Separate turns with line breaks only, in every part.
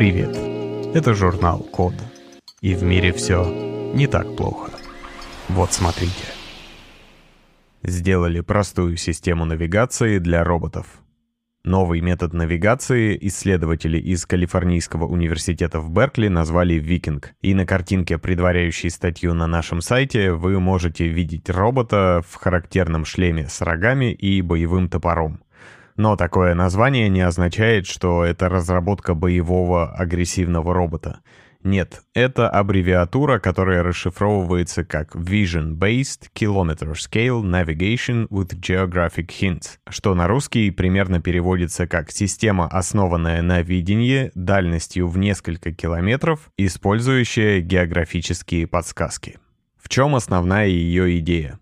Привет! Это журнал Код. И в мире все не так плохо. Вот смотрите. Сделали простую систему навигации для роботов. Новый метод навигации исследователи из Калифорнийского университета в Беркли назвали «Викинг». И на картинке, предваряющей статью на нашем сайте, вы можете видеть робота в характерном шлеме с рогами и боевым топором. Но такое название не означает, что это разработка боевого агрессивного робота. Нет, это аббревиатура, которая расшифровывается как Vision-Based Kilometer Scale Navigation with Geographic Hints, что на русский примерно переводится как «система, основанная на видении дальностью в несколько километров, использующая географические подсказки». В чем основная ее идея?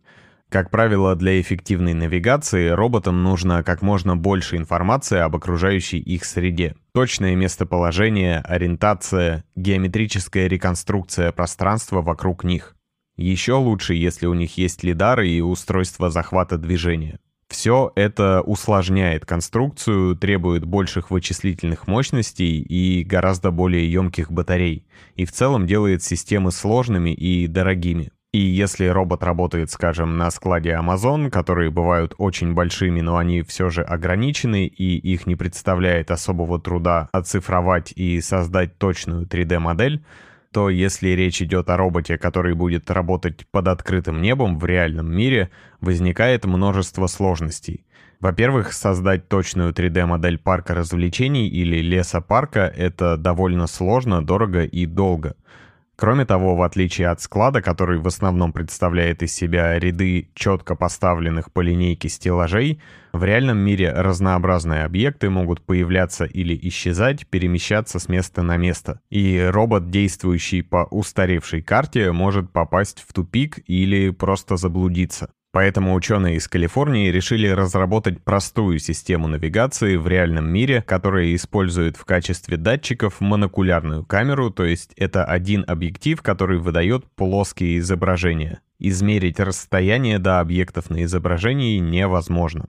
Как правило, для эффективной навигации роботам нужно как можно больше информации об окружающей их среде. Точное местоположение, ориентация, геометрическая реконструкция пространства вокруг них. Еще лучше, если у них есть лидары и устройство захвата движения. Все это усложняет конструкцию, требует больших вычислительных мощностей и гораздо более емких батарей, и в целом делает системы сложными и дорогими. И если робот работает, скажем, на складе Amazon, которые бывают очень большими, но они все же ограничены, и их не представляет особого труда оцифровать и создать точную 3D-модель, то если речь идет о роботе, который будет работать под открытым небом в реальном мире, возникает множество сложностей. Во-первых, создать точную 3D-модель парка развлечений или лесопарка — это довольно сложно, дорого и долго — Кроме того, в отличие от склада, который в основном представляет из себя ряды четко поставленных по линейке стеллажей, в реальном мире разнообразные объекты могут появляться или исчезать, перемещаться с места на место. И робот, действующий по устаревшей карте, может попасть в тупик или просто заблудиться. Поэтому ученые из Калифорнии решили разработать простую систему навигации в реальном мире, которая использует в качестве датчиков монокулярную камеру, то есть это один объектив, который выдает плоские изображения. Измерить расстояние до объектов на изображении невозможно.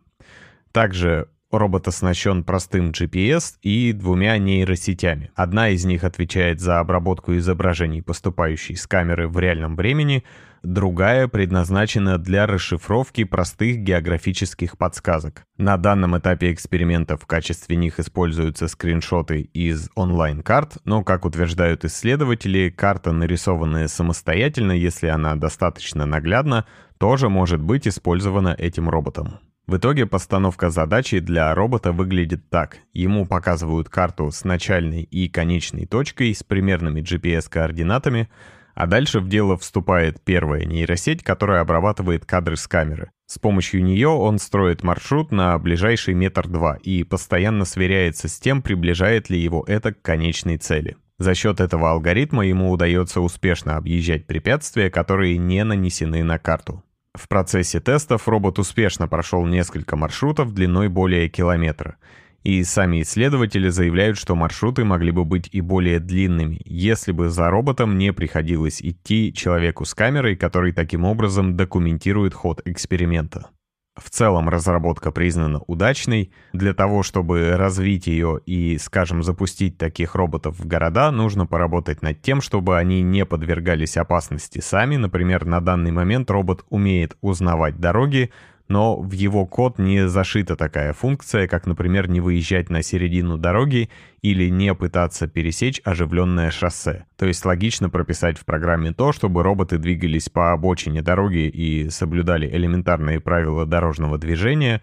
Также Робот оснащен простым GPS и двумя нейросетями. Одна из них отвечает за обработку изображений, поступающей с камеры в реальном времени, другая предназначена для расшифровки простых географических подсказок. На данном этапе эксперимента в качестве них используются скриншоты из онлайн-карт, но, как утверждают исследователи, карта, нарисованная самостоятельно, если она достаточно наглядна, тоже может быть использована этим роботом. В итоге постановка задачи для робота выглядит так. Ему показывают карту с начальной и конечной точкой с примерными GPS-координатами, а дальше в дело вступает первая нейросеть, которая обрабатывает кадры с камеры. С помощью нее он строит маршрут на ближайший метр-два и постоянно сверяется с тем, приближает ли его это к конечной цели. За счет этого алгоритма ему удается успешно объезжать препятствия, которые не нанесены на карту. В процессе тестов робот успешно прошел несколько маршрутов длиной более километра. И сами исследователи заявляют, что маршруты могли бы быть и более длинными, если бы за роботом не приходилось идти человеку с камерой, который таким образом документирует ход эксперимента. В целом разработка признана удачной. Для того, чтобы развить ее и, скажем, запустить таких роботов в города, нужно поработать над тем, чтобы они не подвергались опасности сами. Например, на данный момент робот умеет узнавать дороги, но в его код не зашита такая функция, как, например, не выезжать на середину дороги или не пытаться пересечь оживленное шоссе. То есть логично прописать в программе то, чтобы роботы двигались по обочине дороги и соблюдали элементарные правила дорожного движения,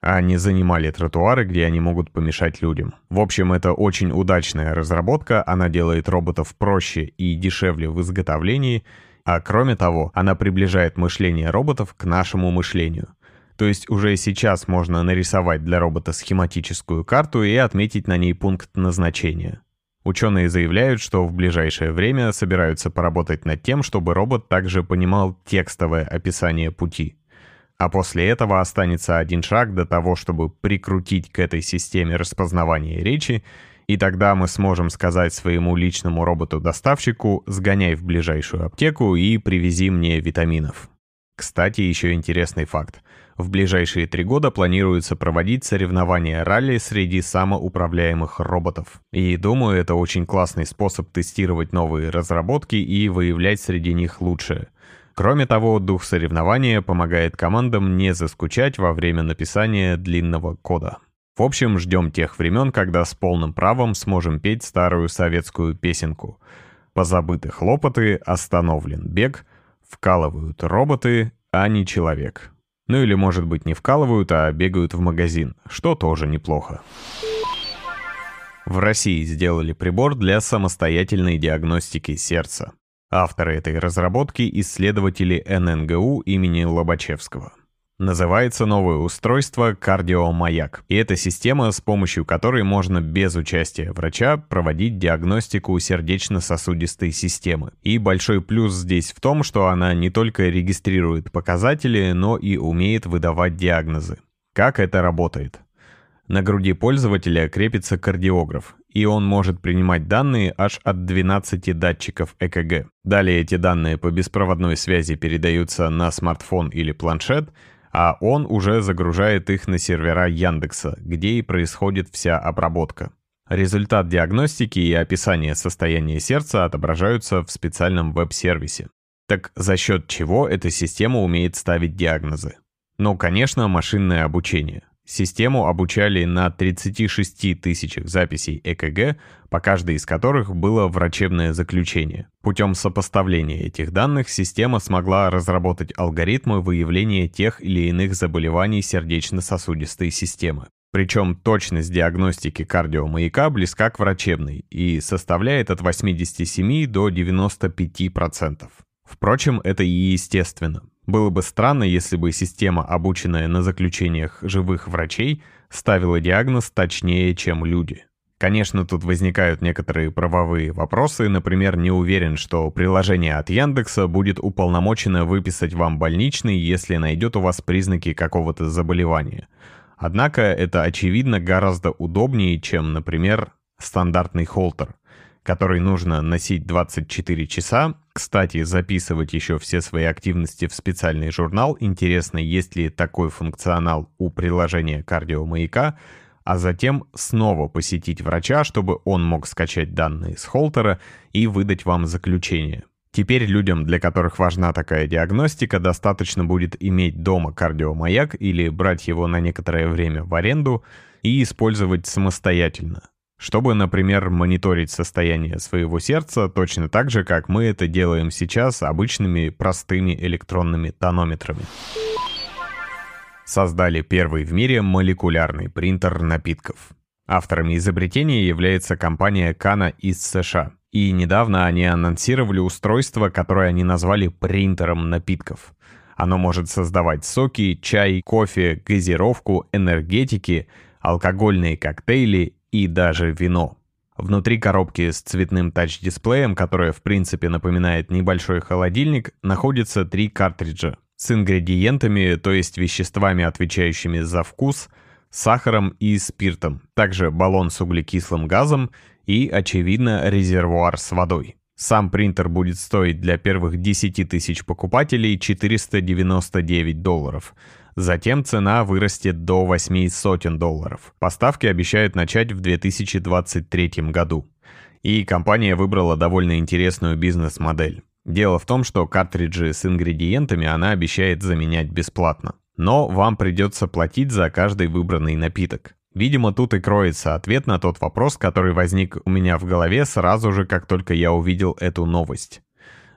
а не занимали тротуары, где они могут помешать людям. В общем, это очень удачная разработка, она делает роботов проще и дешевле в изготовлении, а кроме того, она приближает мышление роботов к нашему мышлению. То есть уже сейчас можно нарисовать для робота схематическую карту и отметить на ней пункт назначения. Ученые заявляют, что в ближайшее время собираются поработать над тем, чтобы робот также понимал текстовое описание пути. А после этого останется один шаг до того, чтобы прикрутить к этой системе распознавания речи, и тогда мы сможем сказать своему личному роботу-доставщику «сгоняй в ближайшую аптеку и привези мне витаминов». Кстати, еще интересный факт. В ближайшие три года планируется проводить соревнования ралли среди самоуправляемых роботов. И думаю, это очень классный способ тестировать новые разработки и выявлять среди них лучшее. Кроме того, дух соревнования помогает командам не заскучать во время написания длинного кода. В общем, ждем тех времен, когда с полным правом сможем петь старую советскую песенку. Позабыты хлопоты, остановлен бег, вкалывают роботы, а не человек. Ну или, может быть, не вкалывают, а бегают в магазин, что тоже неплохо. В России сделали прибор для самостоятельной диагностики сердца. Авторы этой разработки — исследователи ННГУ имени Лобачевского. Называется новое устройство «Кардиомаяк», и это система, с помощью которой можно без участия врача проводить диагностику сердечно-сосудистой системы. И большой плюс здесь в том, что она не только регистрирует показатели, но и умеет выдавать диагнозы. Как это работает? На груди пользователя крепится кардиограф, и он может принимать данные аж от 12 датчиков ЭКГ. Далее эти данные по беспроводной связи передаются на смартфон или планшет, а он уже загружает их на сервера Яндекса, где и происходит вся обработка. Результат диагностики и описание состояния сердца отображаются в специальном веб-сервисе. Так за счет чего эта система умеет ставить диагнозы? Ну, конечно, машинное обучение. Систему обучали на 36 тысячах записей ЭКГ, по каждой из которых было врачебное заключение. Путем сопоставления этих данных система смогла разработать алгоритмы выявления тех или иных заболеваний сердечно-сосудистой системы. Причем точность диагностики кардиомаяка близка к врачебной и составляет от 87 до 95%. Впрочем, это и естественно. Было бы странно, если бы система, обученная на заключениях живых врачей, ставила диагноз точнее, чем люди. Конечно, тут возникают некоторые правовые вопросы, например, не уверен, что приложение от Яндекса будет уполномочено выписать вам больничный, если найдет у вас признаки какого-то заболевания. Однако это, очевидно, гораздо удобнее, чем, например, стандартный холтер – который нужно носить 24 часа. Кстати, записывать еще все свои активности в специальный журнал. Интересно, есть ли такой функционал у приложения кардиомаяка, а затем снова посетить врача, чтобы он мог скачать данные с холтера и выдать вам заключение. Теперь людям, для которых важна такая диагностика, достаточно будет иметь дома кардиомаяк или брать его на некоторое время в аренду и использовать самостоятельно чтобы, например, мониторить состояние своего сердца точно так же, как мы это делаем сейчас обычными простыми электронными тонометрами. Создали первый в мире молекулярный принтер напитков. Авторами изобретения является компания Кана из США. И недавно они анонсировали устройство, которое они назвали принтером напитков. Оно может создавать соки, чай, кофе, газировку, энергетики, алкогольные коктейли и даже вино. Внутри коробки с цветным тач-дисплеем, которая в принципе напоминает небольшой холодильник, находятся три картриджа с ингредиентами, то есть веществами, отвечающими за вкус, сахаром и спиртом, также баллон с углекислым газом и, очевидно, резервуар с водой. Сам принтер будет стоить для первых 10 тысяч покупателей 499 долларов, Затем цена вырастет до 8 сотен долларов. Поставки обещают начать в 2023 году. И компания выбрала довольно интересную бизнес-модель. Дело в том, что картриджи с ингредиентами она обещает заменять бесплатно. Но вам придется платить за каждый выбранный напиток. Видимо, тут и кроется ответ на тот вопрос, который возник у меня в голове сразу же, как только я увидел эту новость.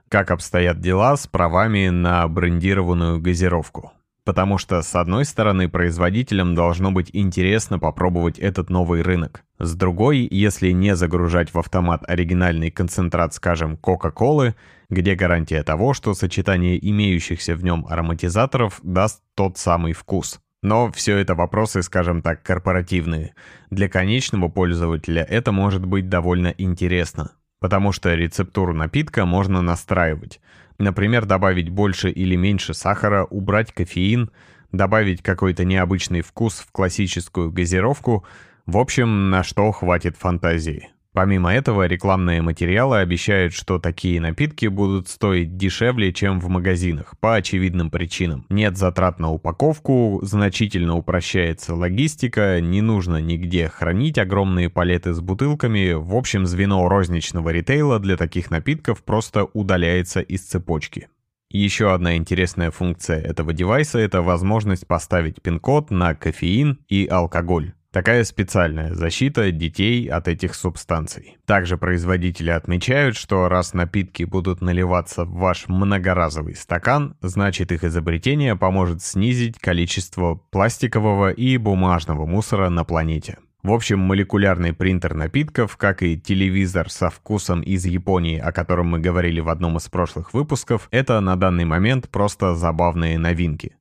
Как обстоят дела с правами на брендированную газировку? Потому что, с одной стороны, производителям должно быть интересно попробовать этот новый рынок. С другой, если не загружать в автомат оригинальный концентрат, скажем, Кока-Колы, где гарантия того, что сочетание имеющихся в нем ароматизаторов даст тот самый вкус. Но все это вопросы, скажем так, корпоративные. Для конечного пользователя это может быть довольно интересно, потому что рецептуру напитка можно настраивать. Например, добавить больше или меньше сахара, убрать кофеин, добавить какой-то необычный вкус в классическую газировку. В общем, на что хватит фантазии. Помимо этого, рекламные материалы обещают, что такие напитки будут стоить дешевле, чем в магазинах, по очевидным причинам. Нет затрат на упаковку, значительно упрощается логистика, не нужно нигде хранить огромные палеты с бутылками, в общем, звено розничного ритейла для таких напитков просто удаляется из цепочки. Еще одна интересная функция этого девайса — это возможность поставить пин-код на кофеин и алкоголь. Такая специальная защита детей от этих субстанций. Также производители отмечают, что раз напитки будут наливаться в ваш многоразовый стакан, значит их изобретение поможет снизить количество пластикового и бумажного мусора на планете. В общем, молекулярный принтер напитков, как и телевизор со вкусом из Японии, о котором мы говорили в одном из прошлых выпусков, это на данный момент просто забавные новинки.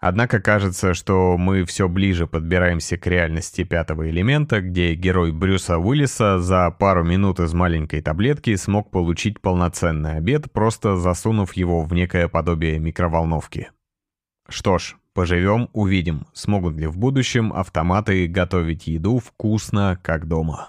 Однако кажется, что мы все ближе подбираемся к реальности пятого элемента, где герой Брюса Уиллиса за пару минут из маленькой таблетки смог получить полноценный обед, просто засунув его в некое подобие микроволновки. Что ж, поживем, увидим, смогут ли в будущем автоматы готовить еду вкусно, как дома.